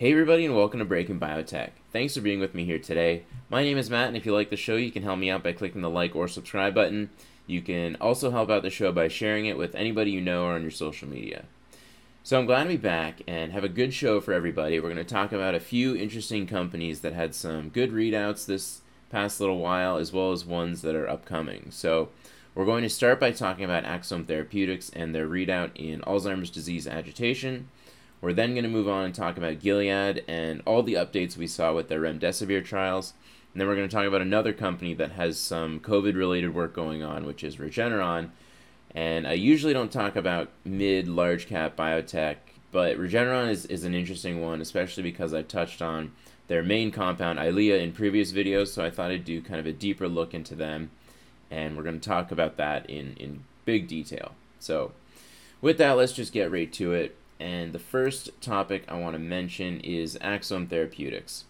Hey, everybody, and welcome to Breaking Biotech. Thanks for being with me here today. My name is Matt, and if you like the show, you can help me out by clicking the like or subscribe button. You can also help out the show by sharing it with anybody you know or on your social media. So I'm glad to be back and have a good show for everybody. We're going to talk about a few interesting companies that had some good readouts this past little while, as well as ones that are upcoming. So we're going to start by talking about Axsome Therapeutics and their readout in Alzheimer's disease agitation. We're then going to move on and talk about Gilead and all the updates we saw with their remdesivir trials. And then we're going to talk about another company that has some COVID related work going on, which is Regeneron. And I usually don't talk about mid large cap biotech, but Regeneron is, is an interesting one, especially because I've touched on their main compound, Eylea, in previous videos. So I thought I'd do kind of a deeper look into them. And we're going to talk about that in, in big detail. So with that, let's just get right to it. And the first topic I want to mention is Axsome Therapeutics.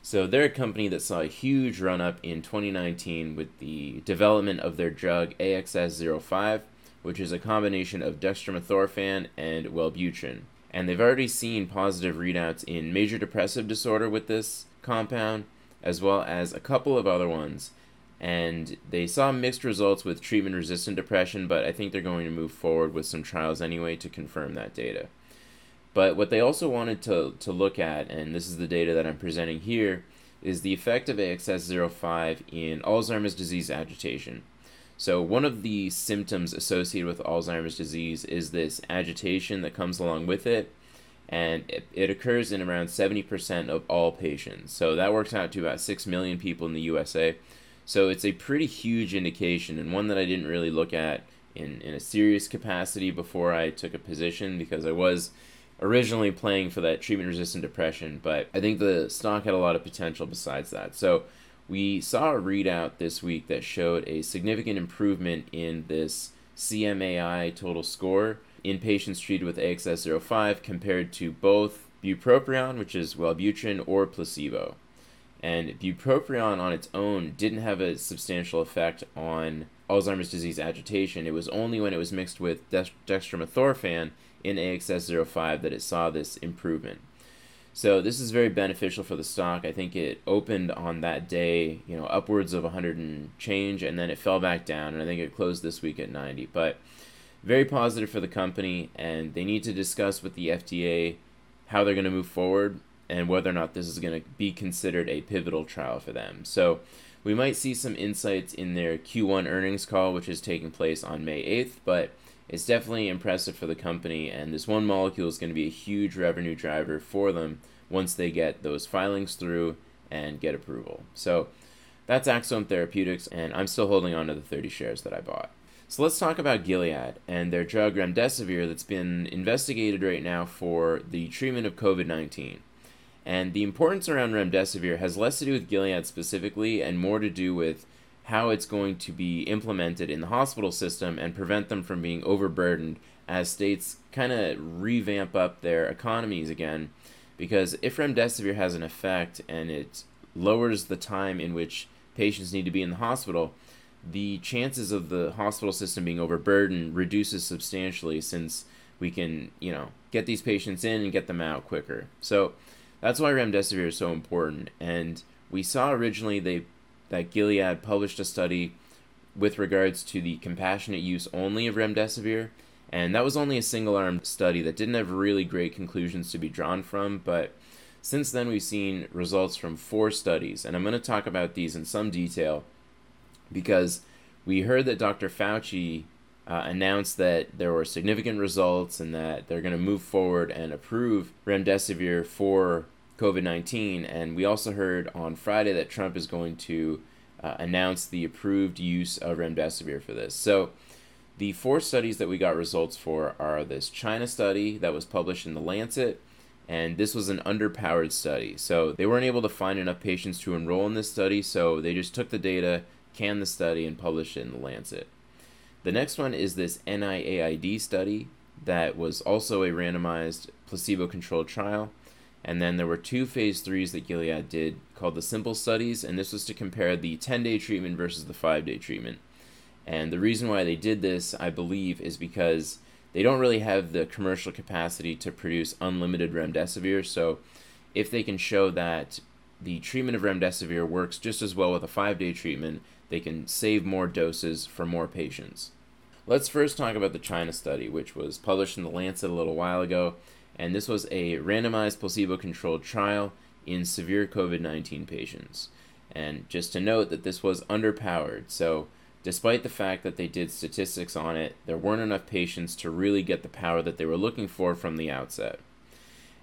So they're a company that saw a huge run up in 2019 with the development of their drug AXS-05, which is a combination of dextromethorphan and Wellbutrin. And they've already seen positive readouts in major depressive disorder with this compound, as well as a couple of other ones. And they saw mixed results with treatment resistant depression, but I think they're going to move forward with some trials anyway to confirm that data. But what they also wanted to, to look at, and this is the data that I'm presenting here, is the effect of AXS-05 in Alzheimer's disease agitation. So one of the symptoms associated with Alzheimer's disease is this agitation that comes along with it, and it, it occurs in around 70% of all patients. So that works out to about 6 million people in the USA. So it's a pretty huge indication, and one that I didn't really look at in, in a serious capacity before I took a position because I was originally playing for that treatment resistant depression, but I think the stock had a lot of potential besides that. So we saw a readout this week that showed a significant improvement in this CMAI total score in patients treated with AXS-05 compared to both bupropion, which is Wellbutrin, or placebo. And bupropion on its own didn't have a substantial effect on Alzheimer's disease agitation. It was only when it was mixed with dextromethorphan in AXS05 that it saw this improvement. So this is very beneficial for the stock. I think it opened on that day, you know, upwards of 100 and change, and then it fell back down, and I think it closed this week at 90. But very positive for the company, and they need to discuss with the FDA how they're going to move forward and whether or not this is going to be considered a pivotal trial for them. So we might see some insights in their Q1 earnings call, which is taking place on May 8th, but it's definitely impressive for the company, and this one molecule is going to be a huge revenue driver for them once they get those filings through and get approval. So that's Axsome Therapeutics, and I'm still holding on to the 30 shares that I bought. So let's talk about Gilead and their drug remdesivir that's been investigated right now for the treatment of COVID 19. And the importance around remdesivir has less to do with Gilead specifically and more to do with how it's going to be implemented in the hospital system and prevent them from being overburdened as states kind of revamp up their economies again. Because if remdesivir has an effect and it lowers the time in which patients need to be in the hospital, the chances of the hospital system being overburdened reduces substantially since we can, you know, get these patients in and get them out quicker. So that's why remdesivir is so important. And we saw originally they that Gilead published a study with regards to the compassionate use only of remdesivir, and that was only a single arm study that didn't have really great conclusions to be drawn from, but since then we've seen results from four studies, and I'm going to talk about these in some detail because we heard that Dr. Fauci uh, announced that there were significant results and that they're going to move forward and approve remdesivir for COVID 19. And we also heard on Friday that Trump is going to uh, announce the approved use of remdesivir for this. So, the four studies that we got results for are this China study that was published in The Lancet, and this was an underpowered study. So, they weren't able to find enough patients to enroll in this study, so they just took the data, canned the study, and published it in The Lancet. The next one is this NIAID study that was also a randomized placebo controlled trial. And then there were two phase threes that Gilead did called the Simple Studies, and this was to compare the 10 day treatment versus the 5 day treatment. And the reason why they did this, I believe, is because they don't really have the commercial capacity to produce unlimited remdesivir. So if they can show that the treatment of remdesivir works just as well with a five day treatment, they can save more doses for more patients. Let's first talk about the China study, which was published in The Lancet a little while ago, and this was a randomized placebo controlled trial in severe COVID 19 patients. And just to note that this was underpowered, so despite the fact that they did statistics on it, there weren't enough patients to really get the power that they were looking for from the outset.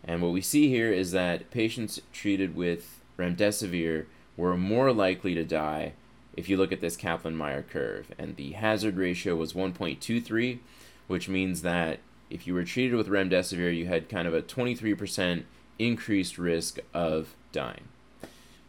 And what we see here is that patients treated with remdesivir were more likely to die if you look at this Kaplan Meier curve. And the hazard ratio was 1.23, which means that if you were treated with remdesivir, you had kind of a 23% increased risk of dying.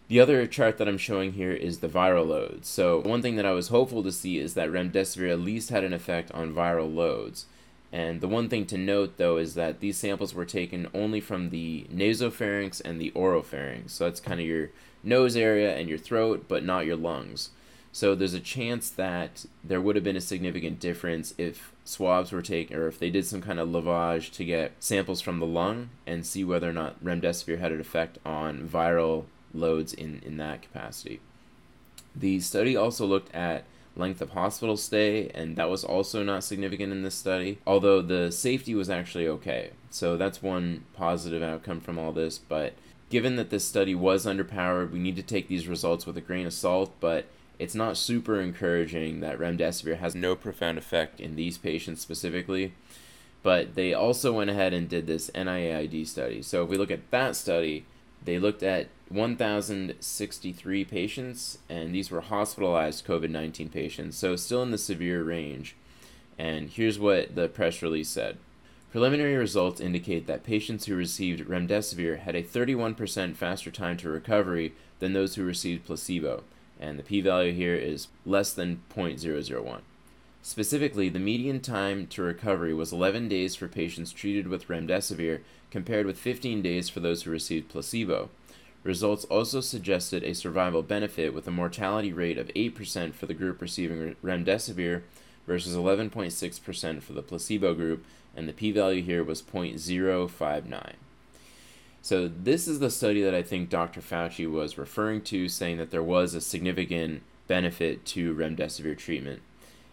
The other chart that I'm showing here is the viral loads. So, one thing that I was hopeful to see is that remdesivir at least had an effect on viral loads. And the one thing to note though is that these samples were taken only from the nasopharynx and the oropharynx. So that's kind of your nose area and your throat, but not your lungs. So there's a chance that there would have been a significant difference if swabs were taken or if they did some kind of lavage to get samples from the lung and see whether or not remdesivir had an effect on viral loads in, in that capacity. The study also looked at length of hospital stay, and that was also not significant in this study, although the safety was actually okay. So that's one positive outcome from all this, but given that this study was underpowered, we need to take these results with a grain of salt, but it's not super encouraging that remdesivir has no profound effect in these patients specifically. But they also went ahead and did this NIAID study. So if we look at that study, they looked at 1,063 patients, and these were hospitalized COVID 19 patients, so still in the severe range. And here's what the press release said Preliminary results indicate that patients who received remdesivir had a 31% faster time to recovery than those who received placebo, and the p value here is less than 0.001. Specifically, the median time to recovery was 11 days for patients treated with remdesivir compared with 15 days for those who received placebo. Results also suggested a survival benefit with a mortality rate of 8% for the group receiving remdesivir versus 11.6% for the placebo group, and the p value here was 0.059. So, this is the study that I think Dr. Fauci was referring to, saying that there was a significant benefit to remdesivir treatment.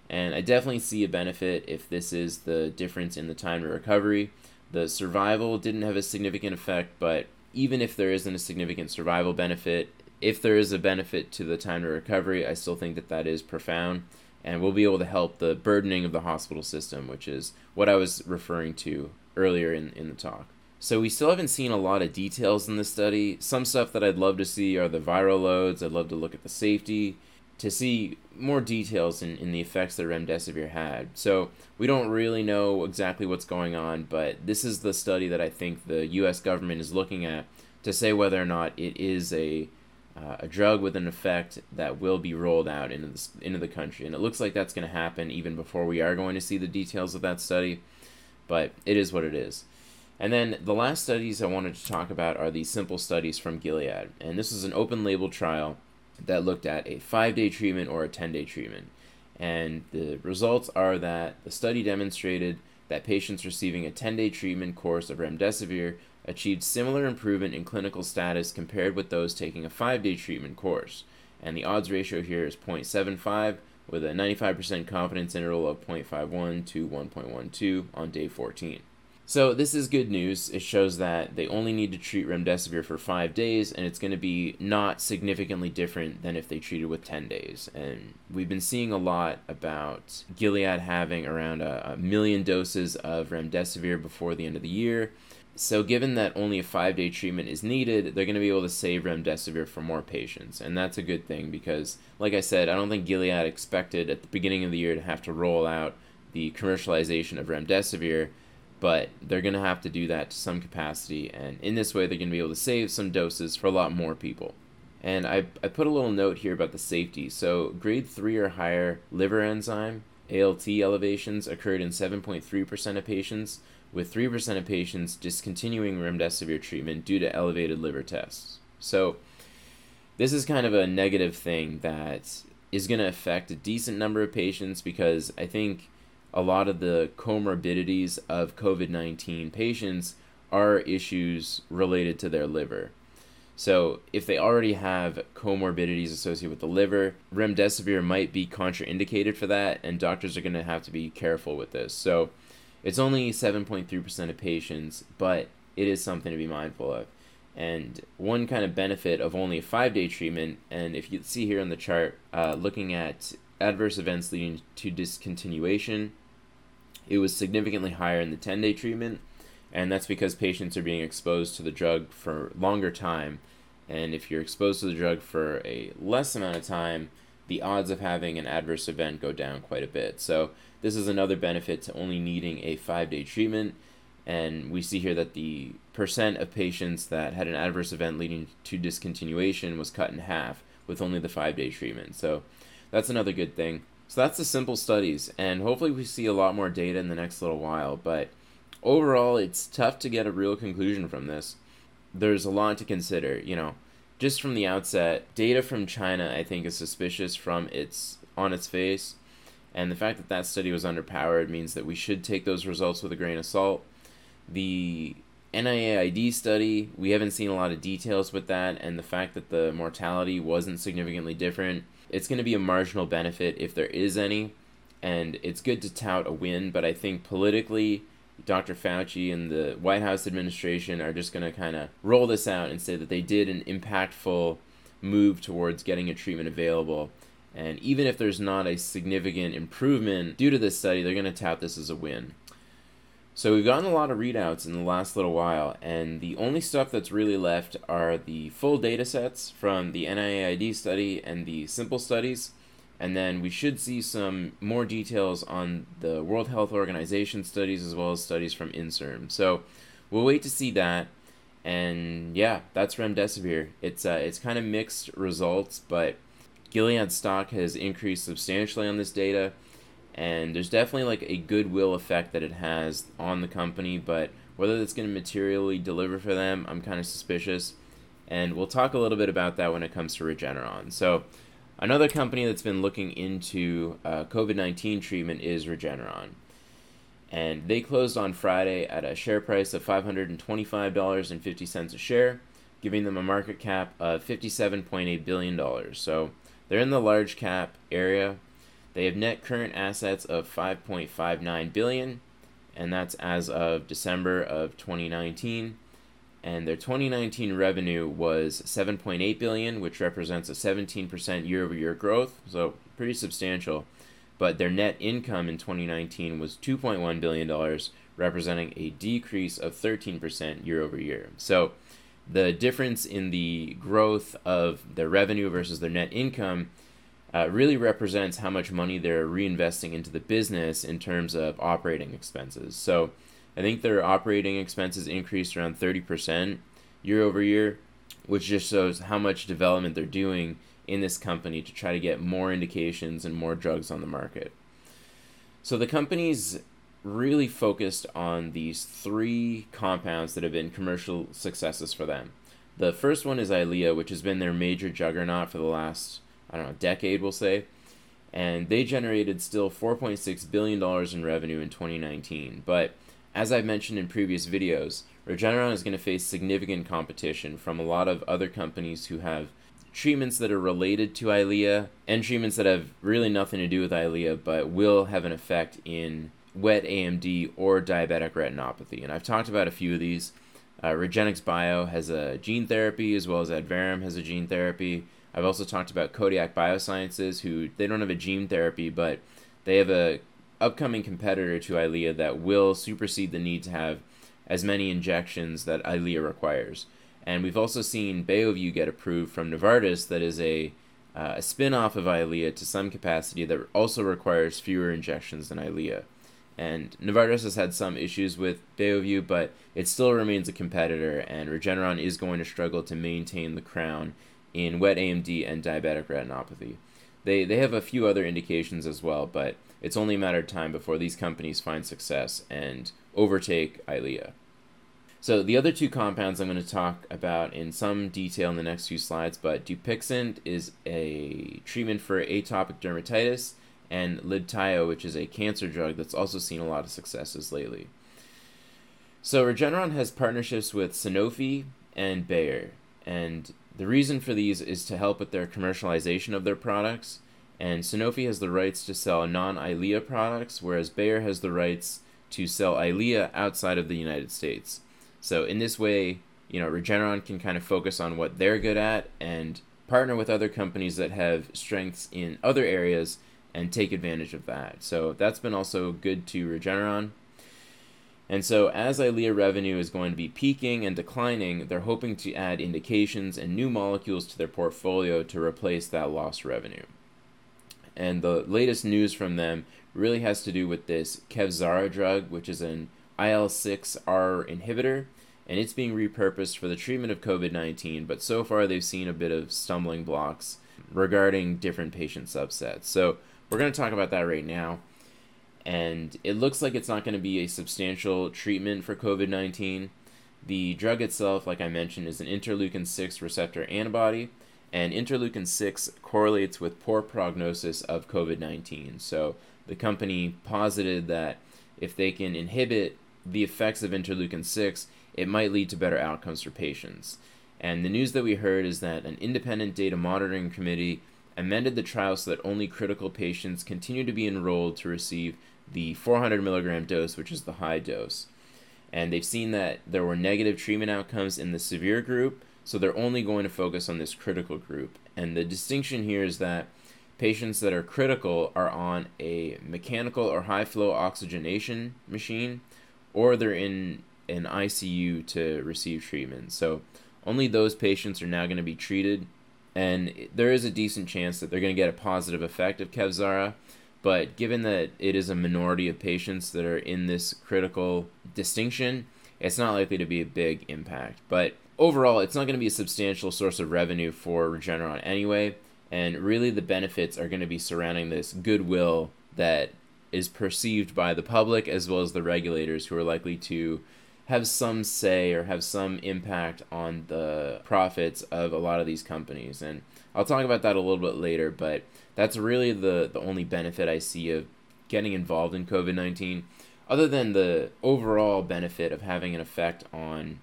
And I definitely see a benefit if this is the difference in the time to recovery. The survival didn't have a significant effect, but even if there isn't a significant survival benefit, if there is a benefit to the time to recovery, I still think that that is profound and will be able to help the burdening of the hospital system, which is what I was referring to earlier in, in the talk. So we still haven't seen a lot of details in this study. Some stuff that I'd love to see are the viral loads. I'd love to look at the safety to see more details in, in the effects that remdesivir had. So we don't really know exactly what's going on, but this is the study that I think the U.S. government is looking at to say whether or not it is a uh, a drug with an effect that will be rolled out into the, into the country. And it looks like that's going to happen even before we are going to see the details of that study, but it is what it is. And then the last studies I wanted to talk about are the simple studies from Gilead. And this is an open label trial that looked at a five day treatment or a 10 day treatment. And the results are that the study demonstrated that patients receiving a 10 day treatment course of remdesivir achieved similar improvement in clinical status compared with those taking a five day treatment course. And the odds ratio here is 0.75 with a 95% confidence interval of 0.51 to 1.12 on day 14. So this is good news. It shows that they only need to treat remdesivir for five days, and it's going to be not significantly different than if they treated with 10 days. And we've been seeing a lot about Gilead having around a, a million doses of remdesivir before the end of the year. So, given that only a five day treatment is needed, they're going to be able to save remdesivir for more patients. And that's a good thing because, like I said, I don't think Gilead expected at the beginning of the year to have to roll out the commercialization of remdesivir but they're going to have to do that to some capacity, and in this way, they're going to be able to save some doses for a lot more people. And I, I put a little note here about the safety. So, grade 3 or higher liver enzyme, ALT elevations, occurred in 7.3% of patients, with 3% of patients discontinuing remdesivir treatment due to elevated liver tests. So, this is kind of a negative thing that is going to affect a decent number of patients because I think a lot of the comorbidities of COVID 19 patients are issues related to their liver. So, if they already have comorbidities associated with the liver, remdesivir might be contraindicated for that, and doctors are going to have to be careful with this. So, it's only 7.3% of patients, but it is something to be mindful of. And one kind of benefit of only a five day treatment, and if you see here on the chart, uh, looking at adverse events leading to discontinuation, it was significantly higher in the 10 day treatment, and that's because patients are being exposed to the drug for longer time. And if you're exposed to the drug for a less amount of time, the odds of having an adverse event go down quite a bit. So, this is another benefit to only needing a five day treatment and we see here that the percent of patients that had an adverse event leading to discontinuation was cut in half with only the five day treatment. So that's another good thing. So that's the simple studies, and hopefully we see a lot more data in the next little while. But overall, it's tough to get a real conclusion from this. There's a lot to consider, you know. Just from the outset, data from China I think is suspicious from its on its face, and the fact that that study was underpowered means that we should take those results with a grain of salt the NIAID study, we haven't seen a lot of details with that, and the fact that the mortality wasn't significantly different, it's going to be a marginal benefit if there is any, and it's good to tout a win, but I think politically, Dr. Fauci and the White House administration are just going to kind of roll this out and say that they did an impactful move towards getting a treatment available. And even if there's not a significant improvement due to this study, they're going to tout this as a win. So we've gotten a lot of readouts in the last little while, and the only stuff that's really left are the full data sets from the NIAID study and the simple studies, and then we should see some more details on the World Health Organization studies as well as studies from INSERM. So we'll wait to see that, and yeah, that's remdesivir. It's uh, it's kind of mixed results, but Gilead stock has increased substantially on this data and there's definitely like a goodwill effect that it has on the company but whether that's going to materially deliver for them i'm kind of suspicious. And we'll talk a little bit about that when it comes to regeneron. So another company that's been looking into uh, covid-19 treatment is regeneron. And they closed on friday at a share price of $525.50 a share giving them a market cap of $57.8 billion so they're in the large cap area they have net current assets of 5.59 billion, and that's as of December of 2019. And their 2019 revenue was 7.8 billion, which represents a 17% year-over-year growth, so pretty substantial. But their net income in 2019 was 2.1 billion dollars, representing a decrease of 13% year over year. So the difference in the growth of their revenue versus their net income uh, really represents how much money they're reinvesting into the business in terms of operating expenses. So I think their operating expenses increased around 30% year over year, which just shows how much development they're doing in this company to try to get more indications and more drugs on the market. So the company's really focused on these three compounds that have been commercial successes for them. The first one is Eylea, which has been their major juggernaut for the last I don't know, decade, we'll say. And they generated still $4.6 billion in revenue in 2019. But as I've mentioned in previous videos, Regeneron is going to face significant competition from a lot of other companies who have treatments that are related to Eylea and treatments that have really nothing to do with Eylea but will have an effect in wet AMD or diabetic retinopathy. And I've talked about a few of these. Uh, REGENXBIO has a gene therapy as well as Adverum has a gene therapy. I've also talked about Kodiak Biosciences, who they don't have a gene therapy, but they have a upcoming competitor to Eylea that will supersede the need to have as many injections that Eylea requires. And we've also seen Beovu get approved from Novartis, that is a uh, a spin-off of Eylea to some capacity that also requires fewer injections than Eylea. And Novartis has had some issues with Beovu, but it still remains a competitor, and Regeneron is going to struggle to maintain the crown in wet AMD and diabetic retinopathy. They, they have a few other indications as well, but it's only a matter of time before these companies find success and overtake Eylea. So the other two compounds I'm going to talk about in some detail in the next few slides, but Dupixent is a treatment for atopic dermatitis, and Libtayo, which is a cancer drug that's also seen a lot of successes lately. So Regeneron has partnerships with Sanofi and Bayer, and the reason for these is to help with their commercialization of their products. And Sanofi has the rights to sell non Eylea products, whereas Bayer has the rights to sell Eylea outside of the United States. So in this way, you know, Regeneron can kind of focus on what they're good at and partner with other companies that have strengths in other areas and take advantage of that. So that's been also good to Regeneron. And so, as Eylea revenue is going to be peaking and declining, they're hoping to add indications and new molecules to their portfolio to replace that lost revenue. And the latest news from them really has to do with this Kevzara drug, which is an IL 6R inhibitor, and it's being repurposed for the treatment of COVID 19. But so far, they've seen a bit of stumbling blocks regarding different patient subsets. So, we're going to talk about that right now and it looks like it's not going to be a substantial treatment for COVID 19. The drug itself, like I mentioned, is an interleukin 6 receptor antibody, and interleukin 6 correlates with poor prognosis of COVID 19. So the company posited that if they can inhibit the effects of interleukin 6, it might lead to better outcomes for patients. And the news that we heard is that an independent data monitoring committee amended the trial so that only critical patients continue to be enrolled to receive the 400 milligram dose, which is the high dose. And they've seen that there were negative treatment outcomes in the severe group, so they're only going to focus on this critical group. And the distinction here is that patients that are critical are on a mechanical or high flow oxygenation machine, or they're in an ICU to receive treatment. So only those patients are now going to be treated, and there is a decent chance that they're going to get a positive effect of Kevzara but given that it is a minority of patients that are in this critical distinction, it's not likely to be a big impact. But overall, it's not going to be a substantial source of revenue for Regeneron anyway. And really, the benefits are going to be surrounding this goodwill that is perceived by the public as well as the regulators who are likely to have some say or have some impact on the profits of a lot of these companies. And I'll talk about that a little bit later, but that's really the, the only benefit I see of getting involved in COVID 19, other than the overall benefit of having an effect on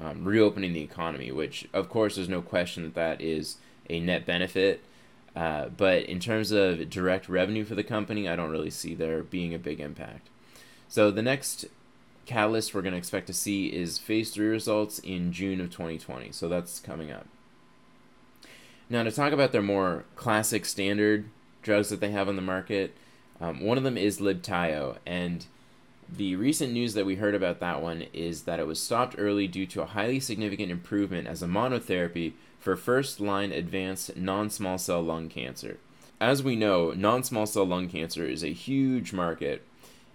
um, reopening the economy, which, of course, there's no question that that is a net benefit. Uh, but in terms of direct revenue for the company, I don't really see there being a big impact. So the next catalyst we're going to expect to see is phase three results in June of 2020. So that's coming up. Now, to talk about their more classic standard drugs that they have on the market, um, one of them is Libtayo. And the recent news that we heard about that one is that it was stopped early due to a highly significant improvement as a monotherapy for first line advanced non small cell lung cancer. As we know, non small cell lung cancer is a huge market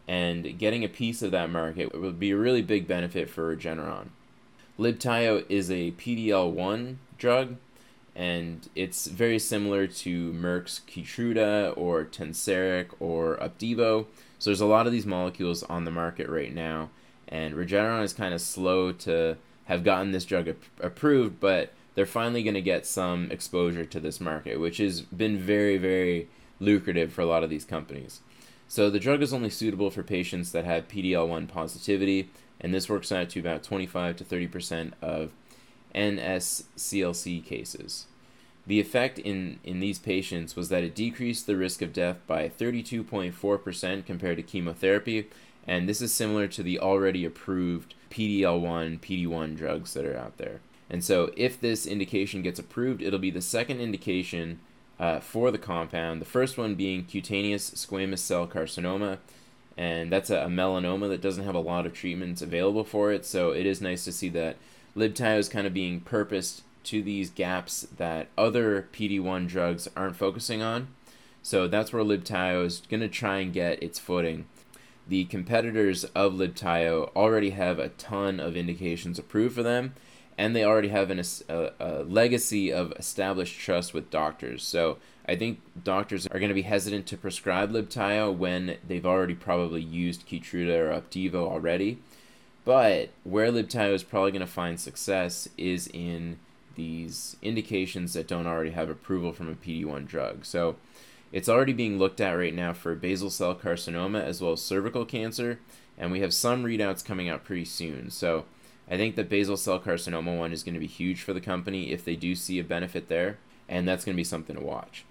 and getting a piece of that market would be a really big benefit for Regeneron. Libtayo is a PDL1 drug, and it's very similar to Merck's Keytruda or Tazverik or Opdivo. So there's a lot of these molecules on the market right now, and Regeneron is kind of slow to have gotten this drug ap- approved, but they're finally going to get some exposure to this market, which has been very, very lucrative for a lot of these companies. So the drug is only suitable for patients that have PDL1 positivity, and this works out to about 25 to 30% of NSCLC cases. The effect in, in these patients was that it decreased the risk of death by 32.4% compared to chemotherapy, and this is similar to the already approved PDL1, PD1 drugs that are out there. And so, if this indication gets approved, it'll be the second indication uh, for the compound. The first one being cutaneous squamous cell carcinoma, and that's a, a, melanoma that doesn't have a lot of treatments available for it. So it is nice to see that Libtayo is kind of being purposed to these gaps that other PD1 drugs aren't focusing on. So that's where Libtayo is going to try and get its footing. The competitors of Libtayo already have a ton of indications approved for them, and they already have an, a, a legacy of established trust with doctors. So I think doctors are going to be hesitant to prescribe Libtayo when they've already probably used Keytruda or Opdivo already. But where Libtayo is probably going to find success is in these indications that don't already have approval from a PD1 drug. So It's already being looked at right now for basal cell carcinoma as well as cervical cancer, and we have some readouts coming out pretty soon. So I think the basal cell carcinoma one is going to be huge for the company if they do see a benefit there, and that's going to be something to watch.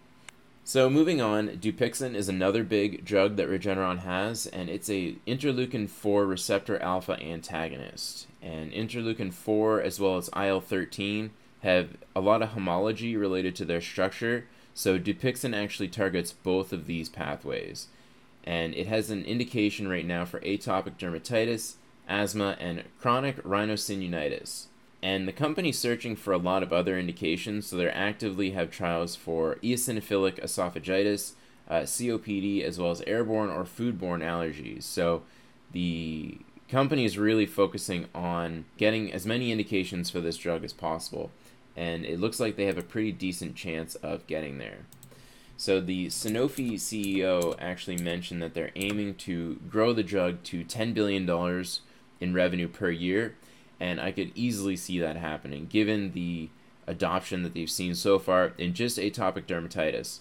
So moving on, Dupixent is another big drug that Regeneron has, and it's a interleukin 4 receptor alpha antagonist. And interleukin 4 as well as IL-13 have a lot of homology related to their structure, so Dupixent actually targets both of these pathways. And it has an indication right now for atopic dermatitis, asthma, and chronic rhinosinusitis. And the company's searching for a lot of other indications, so they're actively have trials for eosinophilic esophagitis, uh, COPD, as well as airborne or foodborne allergies. So the company is really focusing on getting as many indications for this drug as possible, and it looks like they have a pretty decent chance of getting there. So the Sanofi CEO actually mentioned that they're aiming to grow the drug to $10 billion in revenue per year and I could easily see that happening given the adoption that they've seen so far in just atopic dermatitis.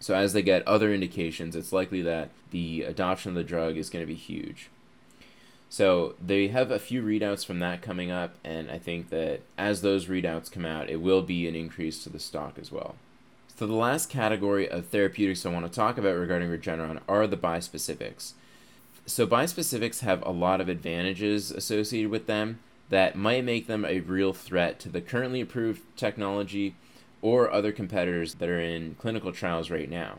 So as they get other indications, it's likely that the adoption of the drug is going to be huge. So they have a few readouts from that coming up, and I think that as those readouts come out, it will be an increase to the stock as well. So the last category of therapeutics I want to talk about regarding Regeneron are the bispecifics. So bispecifics have a lot of advantages associated with them that might make them a real threat to the currently approved technology or other competitors that are in clinical trials right now.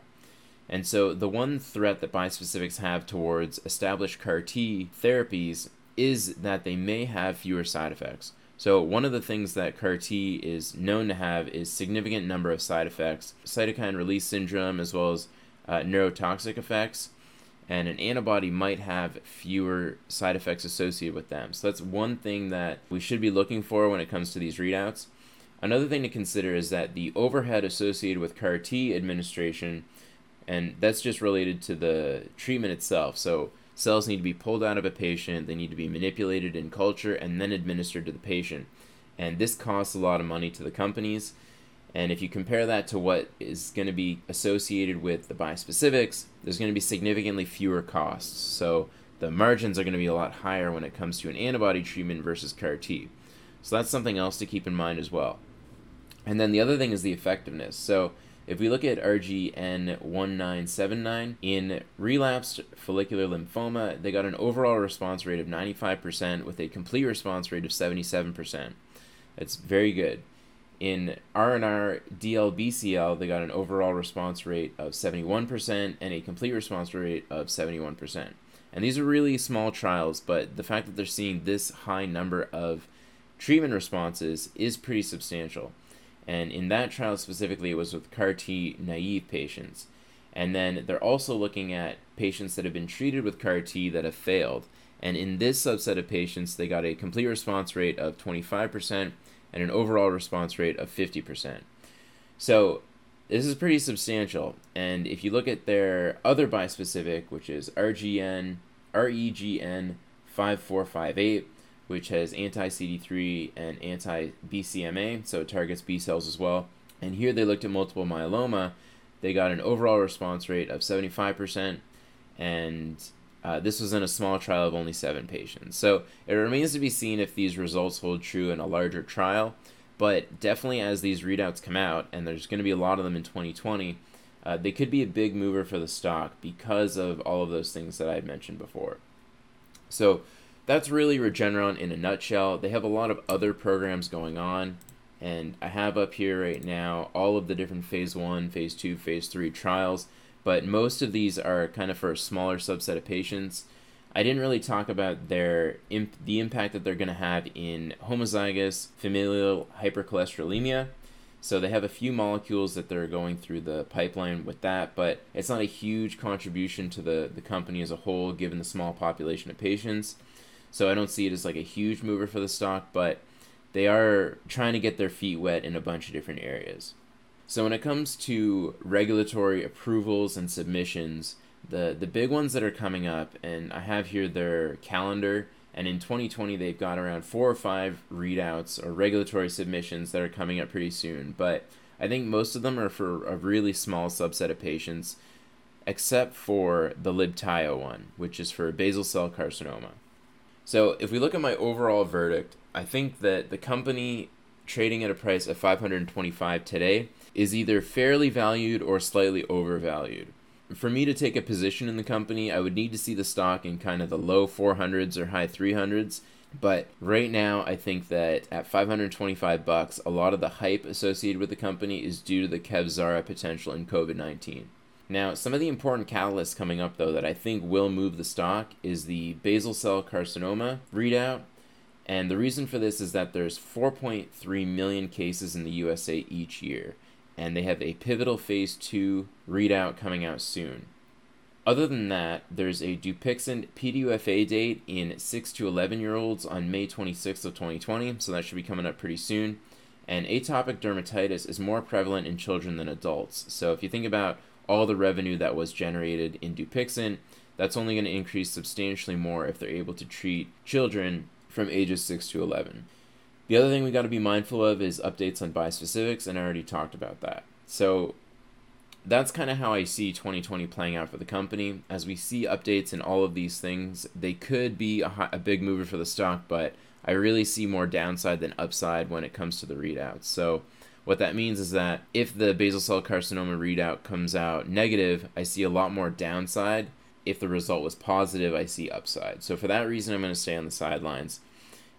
And so the one threat that bispecifics have towards established CAR T therapies is that they may have fewer side effects. So one of the things that CAR T is known to have is significant number of side effects, cytokine release syndrome as well as uh, neurotoxic effects and an antibody might have fewer side effects associated with them. So that's one thing that we should be looking for when it comes to these readouts. Another thing to consider is that the overhead associated with CAR T administration, and that's just related to the treatment itself. So cells need to be pulled out of a patient, they need to be manipulated in culture, and then administered to the patient. And this costs a lot of money to the companies. And if you compare that to what is going to be associated with the bispecifics, there's going to be significantly fewer costs. So the margins are going to be a lot higher when it comes to an antibody treatment versus CAR T. So that's something else to keep in mind as well. And then the other thing is the effectiveness. So if we look at RGN1979 in relapsed follicular lymphoma, they got an overall response rate of 95% with a complete response rate of 77%. That's very good. In R&R DLBCL, they got an overall response rate of 71% and a complete response rate of 71%. And these are really small trials, but the fact that they're seeing this high number of treatment responses is pretty substantial. And in that trial specifically, it was with CAR T naive patients. And then they're also looking at patients that have been treated with CAR T that have failed. And in this subset of patients, they got a complete response rate of 25% and an overall response rate of 50%. So this is pretty substantial. And if you look at their other bispecific, which is RGN, REGN 5458, which has anti CD3 and anti BCMA, so it targets B cells as well. And here they looked at multiple myeloma. They got an overall response rate of 75%, and uh, this was in a small trial of only seven patients. So it remains to be seen if these results hold true in a larger trial. But definitely, as these readouts come out, and there's going to be a lot of them in 2020, uh, they could be a big mover for the stock because of all of those things that I had mentioned before. So that's really Regeneron in a nutshell. They have a lot of other programs going on, and I have up here right now all of the different phase one, phase two, phase three trials but most of these are kind of for a smaller subset of patients. I didn't really talk about their imp- the impact that they're going to have in homozygous familial hypercholesterolemia. So they have a few molecules that they're going through the pipeline with that, but it's not a huge contribution to the, the company as a whole given the small population of patients. So I don't see it as like a huge mover for the stock, but they are trying to get their feet wet in a bunch of different areas. So when it comes to regulatory approvals and submissions, the the big ones that are coming up, and I have here their calendar. And in 2020, they've got around four or five readouts or regulatory submissions that are coming up pretty soon. But I think most of them are for a really small subset of patients, except for the Libtayo one, which is for basal cell carcinoma. So if we look at my overall verdict, I think that the company trading at a price of 525 today is either fairly valued or slightly overvalued. For me to take a position in the company, I would need to see the stock in kind of the low 400s or high 300s. But right now, I think that at 525 bucks, a lot of the hype associated with the company is due to the Kevzara potential in COVID 19. Now, some of the important catalysts coming up, though, that I think will move the stock is the basal cell carcinoma readout. And the reason for this is that there's 4.3 million cases in the USA each year, and they have a pivotal phase 2 readout coming out soon. Other than that, there's a Dupixent PDUFA date in 6 to 11 year olds on May 26th of 2020, so that should be coming up pretty soon. And atopic dermatitis is more prevalent in children than adults. So if you think about all the revenue that was generated in Dupixent, that's only going to increase substantially more if they're able to treat children from ages 6 to 11. The other thing we got to be mindful of is updates on bispecifics, and I already talked about that. So that's kind of how I see 2020 playing out for the company. As we see updates in all of these things, they could be a, high, a big mover for the stock, but I really see more downside than upside when it comes to the readouts. So what that means is that if the basal cell carcinoma readout comes out negative, I see a lot more downside. If the result was positive, I see upside. So for that reason, I'm going to stay on the sidelines.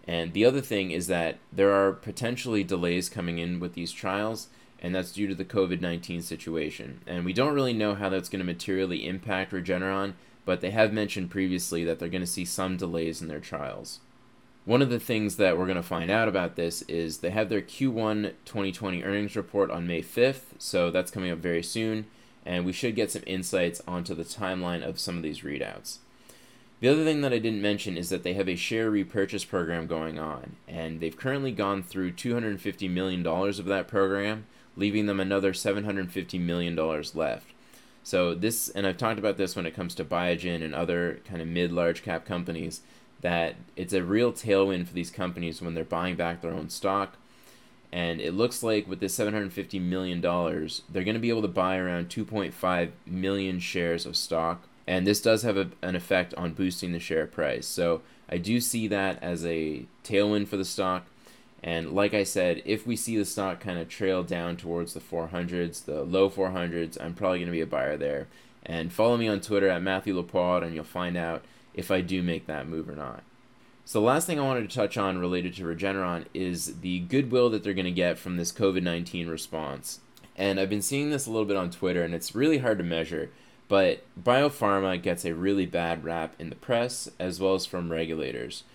And the other thing is that there are potentially delays coming in with these trials, and that's due to the COVID 19 situation. And we don't really know how that's going to materially impact Regeneron, but they have mentioned previously that they're going to see some delays in their trials. One of the things that we're going to find out about this is they have their Q1 2020 earnings report on May 5th, so that's coming up very soon, and we should get some insights onto the timeline of some of these readouts. The other thing that I didn't mention is that they have a share repurchase program going on, and they've currently gone through $250 million of that program, leaving them another $750 million left. So, this, and I've talked about this when it comes to Biogen and other kind of mid large cap companies, that it's a real tailwind for these companies when they're buying back their own stock. And it looks like with this $750 million, they're going to be able to buy around 2.5 million shares of stock. And this does have a, an effect on boosting the share price. So I do see that as a tailwind for the stock. And like I said, if we see the stock kind of trail down towards the 400s, the low 400s, I'm probably going to be a buyer there. And follow me on Twitter at Matthew Laporte, and you'll find out if I do make that move or not. So the last thing I wanted to touch on related to Regeneron is the goodwill that they're going to get from this COVID-19 response. And I've been seeing this a little bit on Twitter and it's really hard to measure, but biopharma gets a really bad rap in the press as well as from regulators.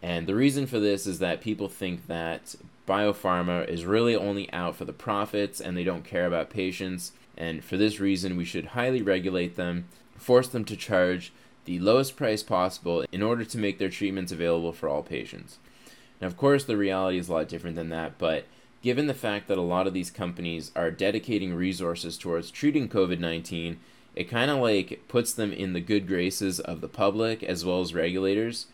And the reason for this is that people think that biopharma is really only out for the profits and they don't care about patients. And for this reason, we should highly regulate them, force them to charge the lowest price possible in order to make their treatments available for all patients. Now, of course, the reality is a lot different than that, but given the fact that a lot of these companies are dedicating resources towards treating COVID 19, it kind of like puts them in the good graces of the public as well as regulators.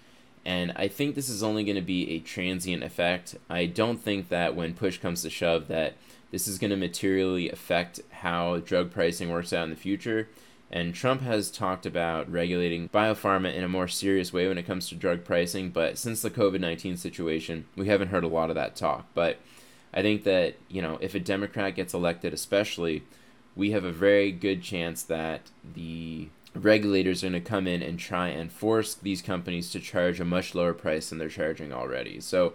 And I think this is only going to be a transient effect. I don't think that when push comes to shove that this is going to materially affect how drug pricing works out in the future. And Trump has talked about regulating biopharma in a more serious way when it comes to drug pricing, but since the COVID 19 situation, we haven't heard a lot of that talk. But I think that, you know, if a Democrat gets elected, especially, we have a very good chance that the regulators are going to come in and try and force these companies to charge a much lower price than they're charging already. So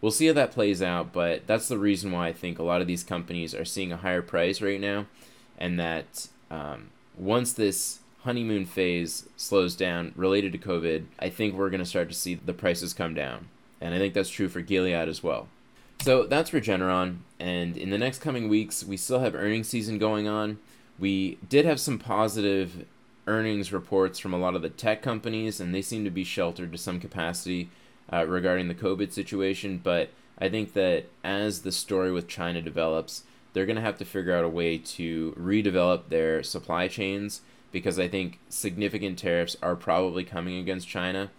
we'll see how that plays out, but that's the reason why I think a lot of these companies are seeing a higher price right now, and that um, once this honeymoon phase slows down related to COVID, I think we're going to start to see the prices come down. And I think that's true for Gilead as well. So that's Regeneron. And in the next coming weeks, we still have earnings season going on. We did have some positive earnings reports from a lot of the tech companies, and they seem to be sheltered to some capacity uh, regarding the COVID situation. But I think that as the story with China develops, they're going to have to figure out a way to redevelop their supply chains because I think significant tariffs are probably coming against China.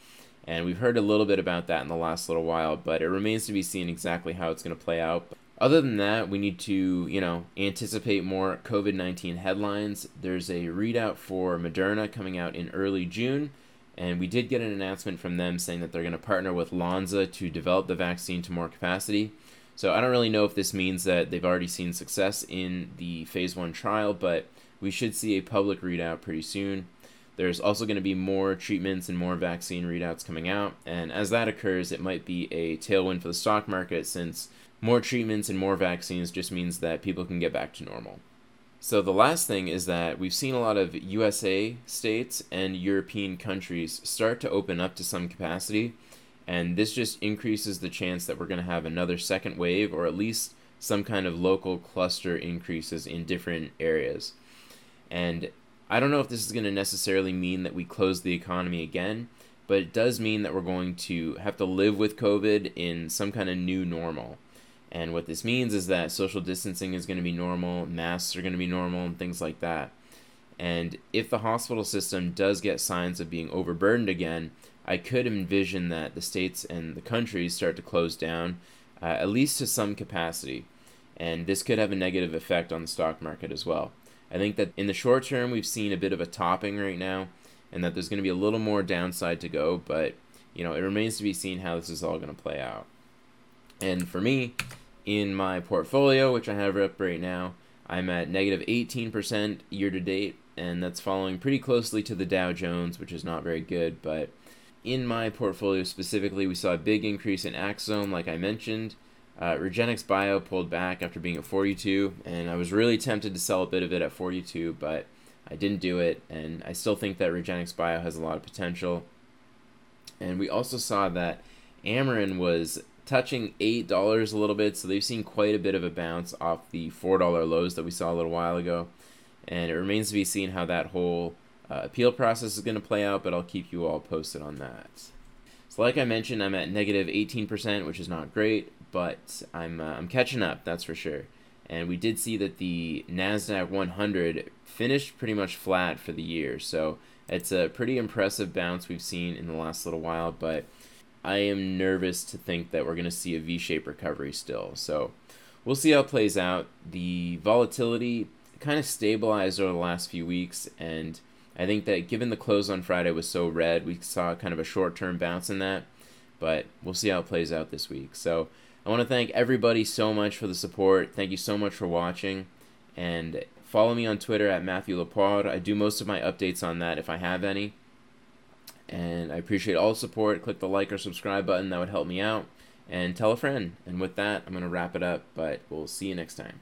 And we've heard a little bit about that in the last little while, but it remains to be seen exactly how it's going to play out. Other than that, we need to, you know, anticipate more COVID 19 headlines. There's a readout for Moderna coming out in early June, and we did get an announcement from them saying that they're going to partner with Lonza to develop the vaccine to more capacity. So I don't really know if this means that they've already seen success in the phase one trial, but we should see a public readout pretty soon. There's also going to be more treatments and more vaccine readouts coming out, and as that occurs, it might be a tailwind for the stock market since more treatments and more vaccines just means that people can get back to normal. So, the last thing is that we've seen a lot of USA states and European countries start to open up to some capacity, and this just increases the chance that we're going to have another second wave or at least some kind of local cluster increases in different areas. And I don't know if this is going to necessarily mean that we close the economy again, but it does mean that we're going to have to live with COVID in some kind of new normal. And what this means is that social distancing is going to be normal, masks are going to be normal, and things like that. And if the hospital system does get signs of being overburdened again, I could envision that the states and the countries start to close down, uh, at least to some capacity. And this could have a negative effect on the stock market as well. I think that in the short term, we've seen a bit of a topping right now, and that there's going to be a little more downside to go, but you know, it remains to be seen how this is all going to play out. And for me, in my portfolio, which I have up right now, I'm at negative 18% year to date, and that's following pretty closely to the Dow Jones, which is not very good. But in my portfolio specifically, we saw a big increase in Axsome, like I mentioned. Uh, REGENXBIO pulled back after being at 42, and I was really tempted to sell a bit of it at 42, but I didn't do it, and I still think that REGENXBIO has a lot of potential. And we also saw that Amarin was touching $8 a little bit, so they've seen quite a bit of a bounce off the $4 lows that we saw a little while ago. And it remains to be seen how that whole uh, appeal process is going to play out, but I'll keep you all posted on that. So, like I mentioned, I'm at negative 18%, which is not great but I'm uh, I'm catching up. That's for sure. And we did see that the Nasdaq 100 finished pretty much flat for the year. So it's a pretty impressive bounce we've seen in the last little while. But I am nervous to think that we're going to see a V-shaped recovery still. So we'll see how it plays out. The volatility kind of stabilized over the last few weeks, and I think that given the close on Friday was so red, we saw kind of a short-term bounce in that. But we'll see how it plays out this week. So I want to thank everybody so much for the support. Thank you so much for watching. And follow me on Twitter at Matthew Lapoire. I do most of my updates on that if I have any. And I appreciate all support. Click the like or subscribe button, that would help me out. And tell a friend. And with that, I'm going to wrap it up, but we'll see you next time.